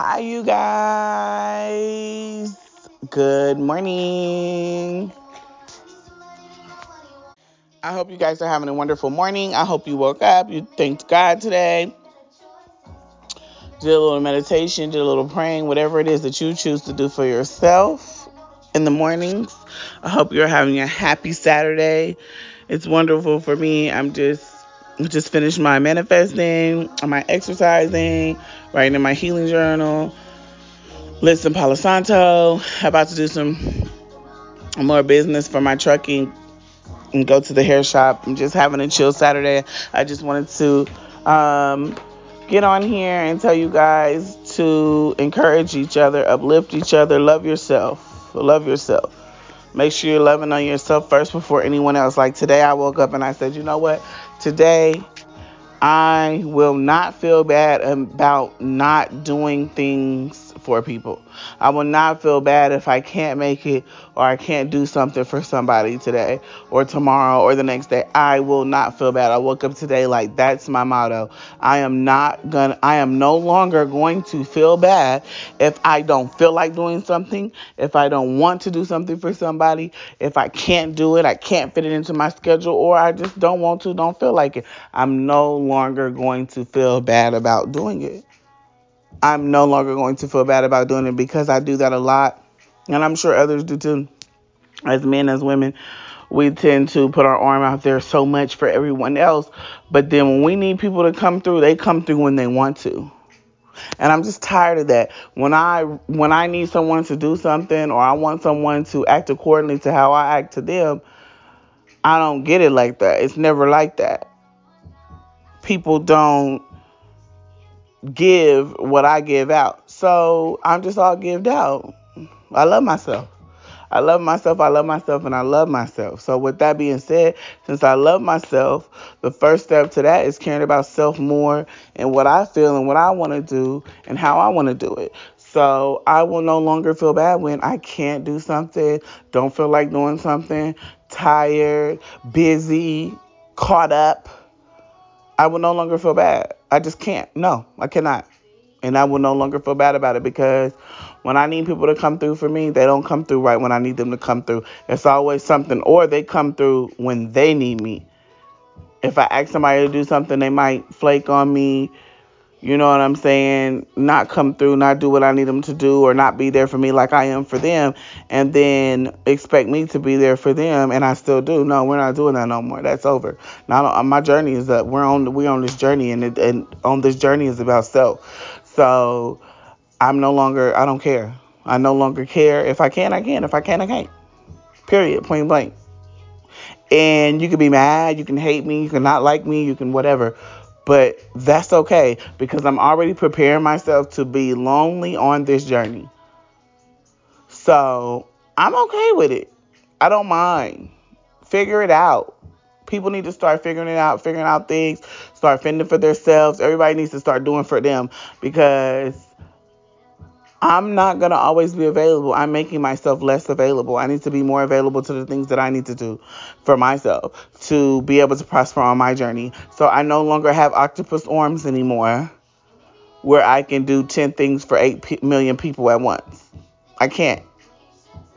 Hi, you guys. Good morning. I hope you guys are having a wonderful morning. I hope you woke up, you thanked God today, did a little meditation, did a little praying, whatever it is that you choose to do for yourself in the mornings. I hope you're having a happy Saturday. It's wonderful for me. I'm just just finished my manifesting, my exercising, writing in my healing journal listen Palo Santo, about to do some more business for my trucking and go to the hair shop. I'm just having a chill Saturday. I just wanted to um, get on here and tell you guys to encourage each other, uplift each other, love yourself. Love yourself. Make sure you're loving on yourself first before anyone else. Like today, I woke up and I said, you know what? Today, I will not feel bad about not doing things for people. I will not feel bad if I can't make it or I can't do something for somebody today or tomorrow or the next day. I will not feel bad. I woke up today like that's my motto. I am not going to I am no longer going to feel bad if I don't feel like doing something, if I don't want to do something for somebody, if I can't do it, I can't fit it into my schedule or I just don't want to, don't feel like it. I'm no longer going to feel bad about doing it. I'm no longer going to feel bad about doing it because I do that a lot. And I'm sure others do too. As men, as women, we tend to put our arm out there so much for everyone else. But then when we need people to come through, they come through when they want to. And I'm just tired of that. When I when I need someone to do something or I want someone to act accordingly to how I act to them, I don't get it like that. It's never like that. People don't give what I give out. So I'm just all gived out. I love myself. I love myself, I love myself, and I love myself. So, with that being said, since I love myself, the first step to that is caring about self more and what I feel and what I want to do and how I want to do it. So, I will no longer feel bad when I can't do something, don't feel like doing something, tired, busy, caught up. I will no longer feel bad. I just can't. No, I cannot. And I will no longer feel bad about it because when I need people to come through for me, they don't come through right when I need them to come through. It's always something, or they come through when they need me. If I ask somebody to do something, they might flake on me. You know what I'm saying? Not come through, not do what I need them to do, or not be there for me like I am for them, and then expect me to be there for them, and I still do. No, we're not doing that no more. That's over. Now my journey is up. We're on we're on this journey, and it, and on this journey is about self. So I'm no longer. I don't care. I no longer care. If I can, I can. If I can, I can't. Period. Point blank. And you can be mad. You can hate me. You can not like me. You can whatever. But that's okay because I'm already preparing myself to be lonely on this journey. So I'm okay with it. I don't mind. Figure it out. People need to start figuring it out, figuring out things, start fending for themselves. Everybody needs to start doing for them because I'm not going to always be available. I'm making myself less available. I need to be more available to the things that I need to do for myself to be able to prosper on my journey. So I no longer have octopus arms anymore where I can do 10 things for 8 million people at once. I can't.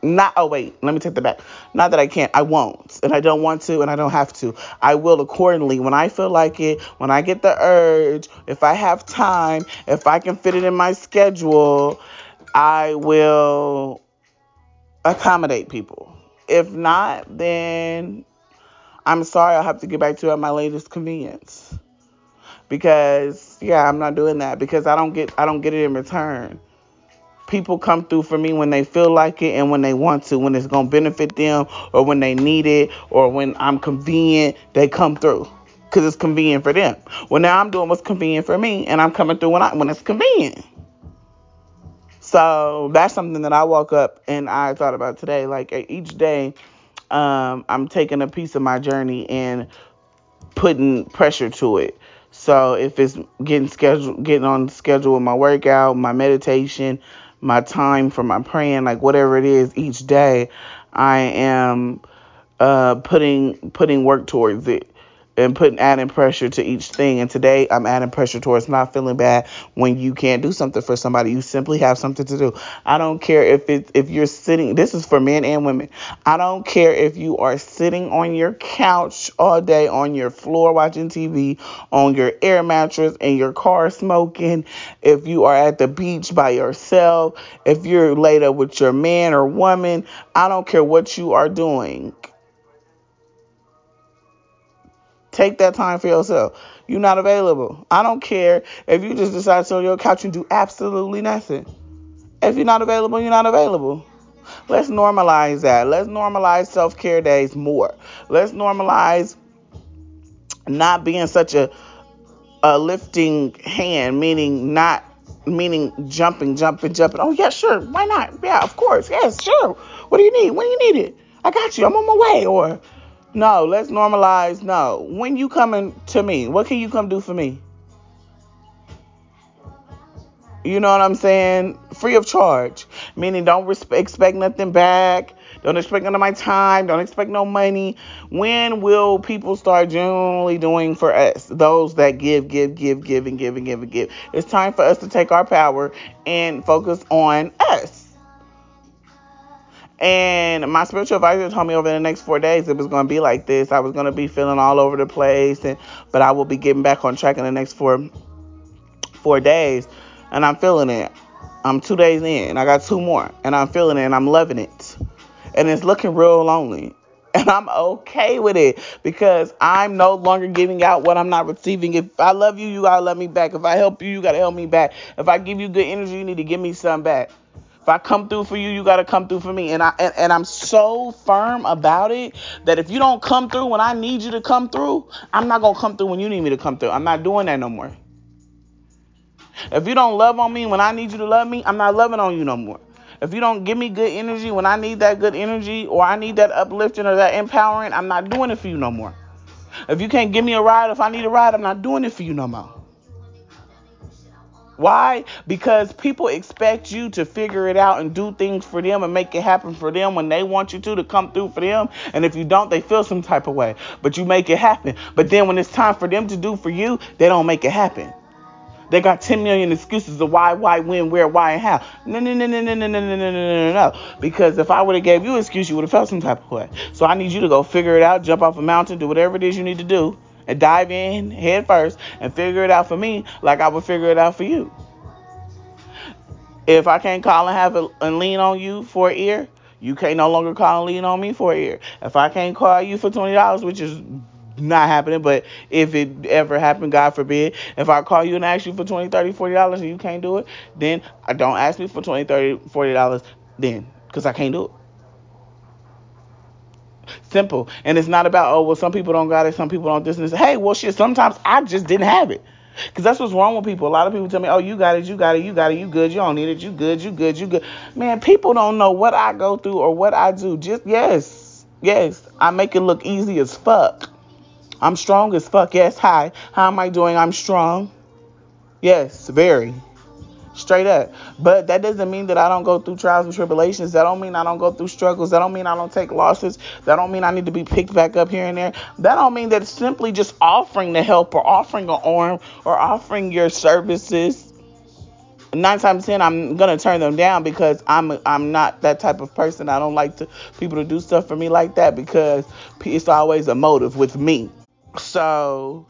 Not, oh, wait, let me take that back. Not that I can't, I won't. And I don't want to, and I don't have to. I will accordingly when I feel like it, when I get the urge, if I have time, if I can fit it in my schedule, I will accommodate people. If not, then I'm sorry, I'll have to get back to you at my latest convenience. Because yeah, I'm not doing that because I don't get I don't get it in return. People come through for me when they feel like it and when they want to, when it's gonna benefit them or when they need it or when I'm convenient, they come through. Cause it's convenient for them. Well now I'm doing what's convenient for me and I'm coming through when I when it's convenient. So that's something that I woke up and I thought about today. Like each day, um, I'm taking a piece of my journey and putting pressure to it. So if it's getting scheduled, getting on schedule with my workout, my meditation, my time for my praying, like whatever it is each day, I am uh, putting putting work towards it. And putting adding pressure to each thing. And today I'm adding pressure towards not feeling bad when you can't do something for somebody. You simply have something to do. I don't care if it if you're sitting. This is for men and women. I don't care if you are sitting on your couch all day on your floor watching TV, on your air mattress in your car smoking. If you are at the beach by yourself, if you're laid up with your man or woman, I don't care what you are doing Take that time for yourself. You're not available. I don't care if you just decide to sit on your couch and do absolutely nothing. If you're not available, you're not available. Let's normalize that. Let's normalize self care days more. Let's normalize not being such a a lifting hand, meaning not meaning jumping, jumping, jumping. Oh yeah, sure. Why not? Yeah, of course. Yes, sure. What do you need? When do you need it? I got you. I'm on my way. Or no, let's normalize. No. When you coming to me, what can you come do for me? You know what I'm saying? Free of charge. Meaning don't expect nothing back. Don't expect none of my time. Don't expect no money. When will people start generally doing for us? Those that give, give, give, give, and give, and give, and give. It's time for us to take our power and focus on us. And my spiritual advisor told me over the next four days it was going to be like this. I was going to be feeling all over the place, and but I will be getting back on track in the next four four days, and I'm feeling it. I'm two days in. I got two more, and I'm feeling it, and I'm loving it, and it's looking real lonely. And I'm okay with it because I'm no longer giving out what I'm not receiving. If I love you, you gotta love me back. If I help you, you gotta help me back. If I give you good energy, you need to give me some back. If I come through for you, you got to come through for me. And I and, and I'm so firm about it that if you don't come through when I need you to come through, I'm not going to come through when you need me to come through. I'm not doing that no more. If you don't love on me when I need you to love me, I'm not loving on you no more. If you don't give me good energy when I need that good energy or I need that uplifting or that empowering, I'm not doing it for you no more. If you can't give me a ride if I need a ride, I'm not doing it for you no more. Why? Because people expect you to figure it out and do things for them and make it happen for them when they want you to to come through for them. And if you don't, they feel some type of way. But you make it happen. But then when it's time for them to do for you, they don't make it happen. They got 10 million excuses of why, why, when, where, why, and how. No, no, no, no, no, no, no, no, no, no, no, no. Because if I would have gave you an excuse, you would have felt some type of way. So I need you to go figure it out, jump off a mountain, do whatever it is you need to do and dive in head first and figure it out for me like I would figure it out for you. If I can't call and have a, and lean on you for an ear, you can't no longer call and lean on me for an ear. If I can't call you for twenty dollars, which is not happening, but if it ever happened, God forbid, if I call you and ask you for 20 30 40 dollars and you can't do it, then I don't ask me for 20 30 40 dollars then because I can't do it. Simple. And it's not about, oh, well, some people don't got it, some people don't this and this. Hey, well, shit, sometimes I just didn't have it. Because that's what's wrong with people. A lot of people tell me, oh, you got it, you got it, you got it, you good, you don't need it, you good, you good, you good. Man, people don't know what I go through or what I do. Just, yes, yes, I make it look easy as fuck. I'm strong as fuck. Yes, hi. How am I doing? I'm strong. Yes, very. Straight up. But that doesn't mean that I don't go through trials and tribulations. That don't mean I don't go through struggles. That don't mean I don't take losses. That don't mean I need to be picked back up here and there. That don't mean that simply just offering the help or offering an arm or offering your services. Nine times ten, I'm gonna turn them down because I'm I'm not that type of person. I don't like to people to do stuff for me like that because it's always a motive with me. So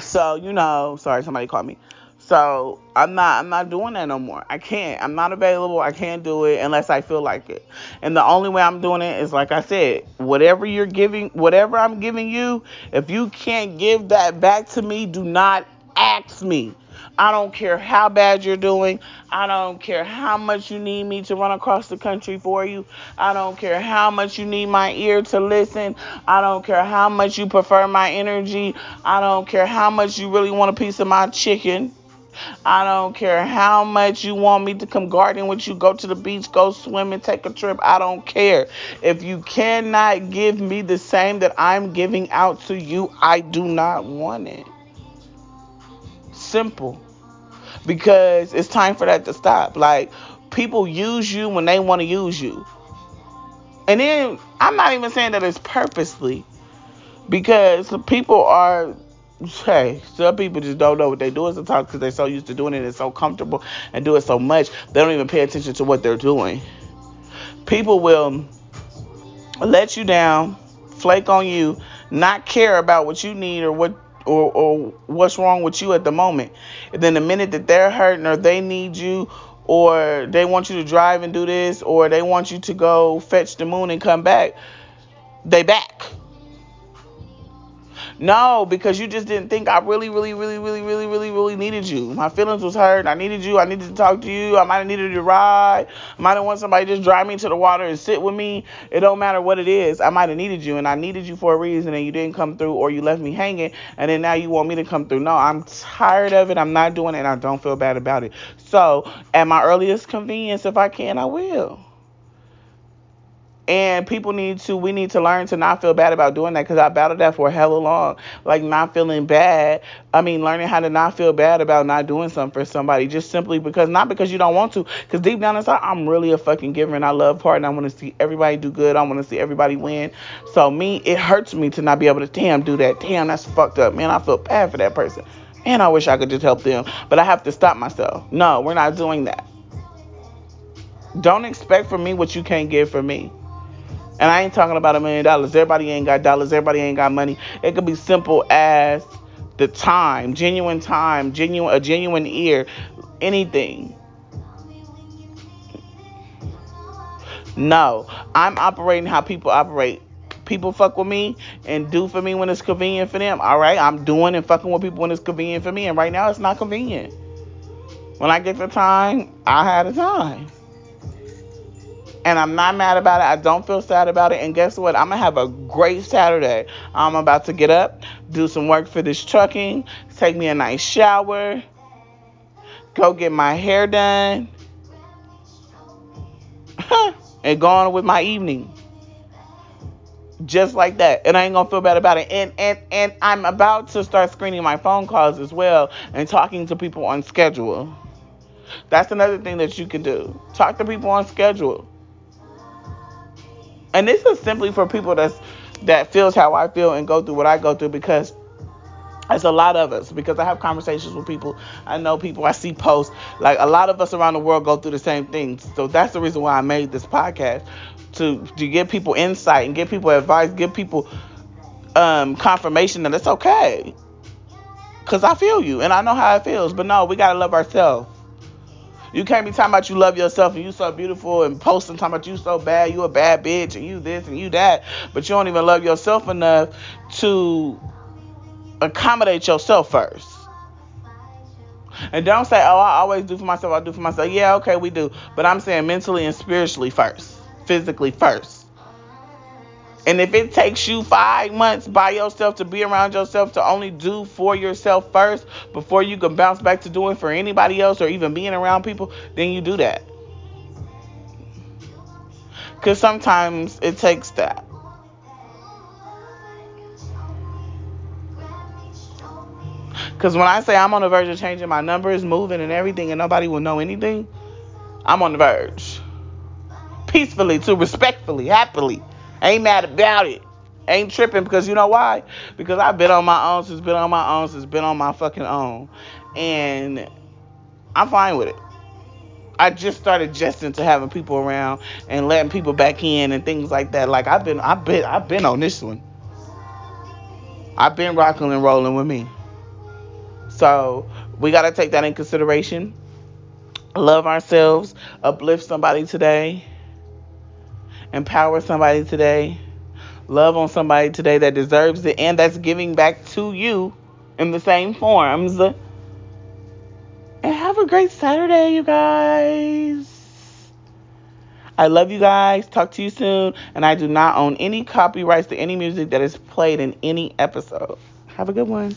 So, you know, sorry, somebody called me. So I'm not I'm not doing that no more. I can't. I'm not available. I can't do it unless I feel like it. And the only way I'm doing it is like I said, whatever you're giving, whatever I'm giving you, if you can't give that back to me, do not ask me. I don't care how bad you're doing. I don't care how much you need me to run across the country for you. I don't care how much you need my ear to listen. I don't care how much you prefer my energy. I don't care how much you really want a piece of my chicken. I don't care how much you want me to come gardening with you, go to the beach, go swimming, take a trip. I don't care. If you cannot give me the same that I'm giving out to you, I do not want it. Simple because it's time for that to stop. Like people use you when they want to use you. And then I'm not even saying that it's purposely because people are hey, some people just don't know what they do as a talk because they're so used to doing it and so comfortable and do it so much they don't even pay attention to what they're doing. People will let you down, flake on you, not care about what you need or what or, or what's wrong with you at the moment. And then the minute that they're hurting or they need you or they want you to drive and do this or they want you to go fetch the moon and come back, they back. No, because you just didn't think I really, really, really, really, really, really, really needed you. My feelings was hurt. I needed you. I needed to talk to you. I might have needed a ride. I might have wanted somebody to just drive me to the water and sit with me. It don't matter what it is. I might have needed you, and I needed you for a reason, and you didn't come through, or you left me hanging, and then now you want me to come through. No, I'm tired of it. I'm not doing it, and I don't feel bad about it. So, at my earliest convenience, if I can, I will. And people need to, we need to learn to not feel bad about doing that because I battled that for a hell of long. Like not feeling bad. I mean, learning how to not feel bad about not doing something for somebody just simply because, not because you don't want to, because deep down inside, I'm really a fucking giver and I love part and I want to see everybody do good. I want to see everybody win. So, me, it hurts me to not be able to, damn, do that. Damn, that's fucked up. Man, I feel bad for that person. And I wish I could just help them. But I have to stop myself. No, we're not doing that. Don't expect from me what you can't give for me. And I ain't talking about a million dollars. Everybody ain't got dollars. Everybody ain't got money. It could be simple as the time, genuine time, genuine a genuine ear, anything. No, I'm operating how people operate. People fuck with me and do for me when it's convenient for them. All right, I'm doing and fucking with people when it's convenient for me. And right now, it's not convenient. When I get the time, I had a time and I'm not mad about it. I don't feel sad about it. And guess what? I'm gonna have a great Saturday. I'm about to get up, do some work for this trucking, take me a nice shower, go get my hair done, and go on with my evening. Just like that. And I ain't gonna feel bad about it. And and and I'm about to start screening my phone calls as well and talking to people on schedule. That's another thing that you can do. Talk to people on schedule and this is simply for people that's that feels how I feel and go through what I go through because it's a lot of us because I have conversations with people. I know people. I see posts. Like a lot of us around the world go through the same things. So that's the reason why I made this podcast to to give people insight and give people advice, give people um, confirmation that it's okay. Cause I feel you and I know how it feels. But no, we gotta love ourselves. You can't be talking about you love yourself and you so beautiful and posting talking about you so bad, you a bad bitch and you this and you that, but you don't even love yourself enough to accommodate yourself first. And don't say, oh, I always do for myself, I do for myself. Yeah, okay, we do. But I'm saying mentally and spiritually first, physically first. And if it takes you five months by yourself to be around yourself to only do for yourself first before you can bounce back to doing for anybody else or even being around people, then you do that. Because sometimes it takes that. Because when I say I'm on the verge of changing my numbers, moving, and everything, and nobody will know anything, I'm on the verge. Peacefully, to respectfully, happily. Ain't mad about it. Ain't tripping because you know why? Because I've been on my own since been on my own since been on my fucking own. And I'm fine with it. I just started adjusting to having people around and letting people back in and things like that. Like I've been I've been I've been on this one. I've been rocking and rolling with me. So we gotta take that in consideration. Love ourselves, uplift somebody today empower somebody today, love on somebody today that deserves it and that's giving back to you in the same forms. And have a great Saturday, you guys. I love you guys. Talk to you soon. And I do not own any copyrights to any music that is played in any episode. Have a good one.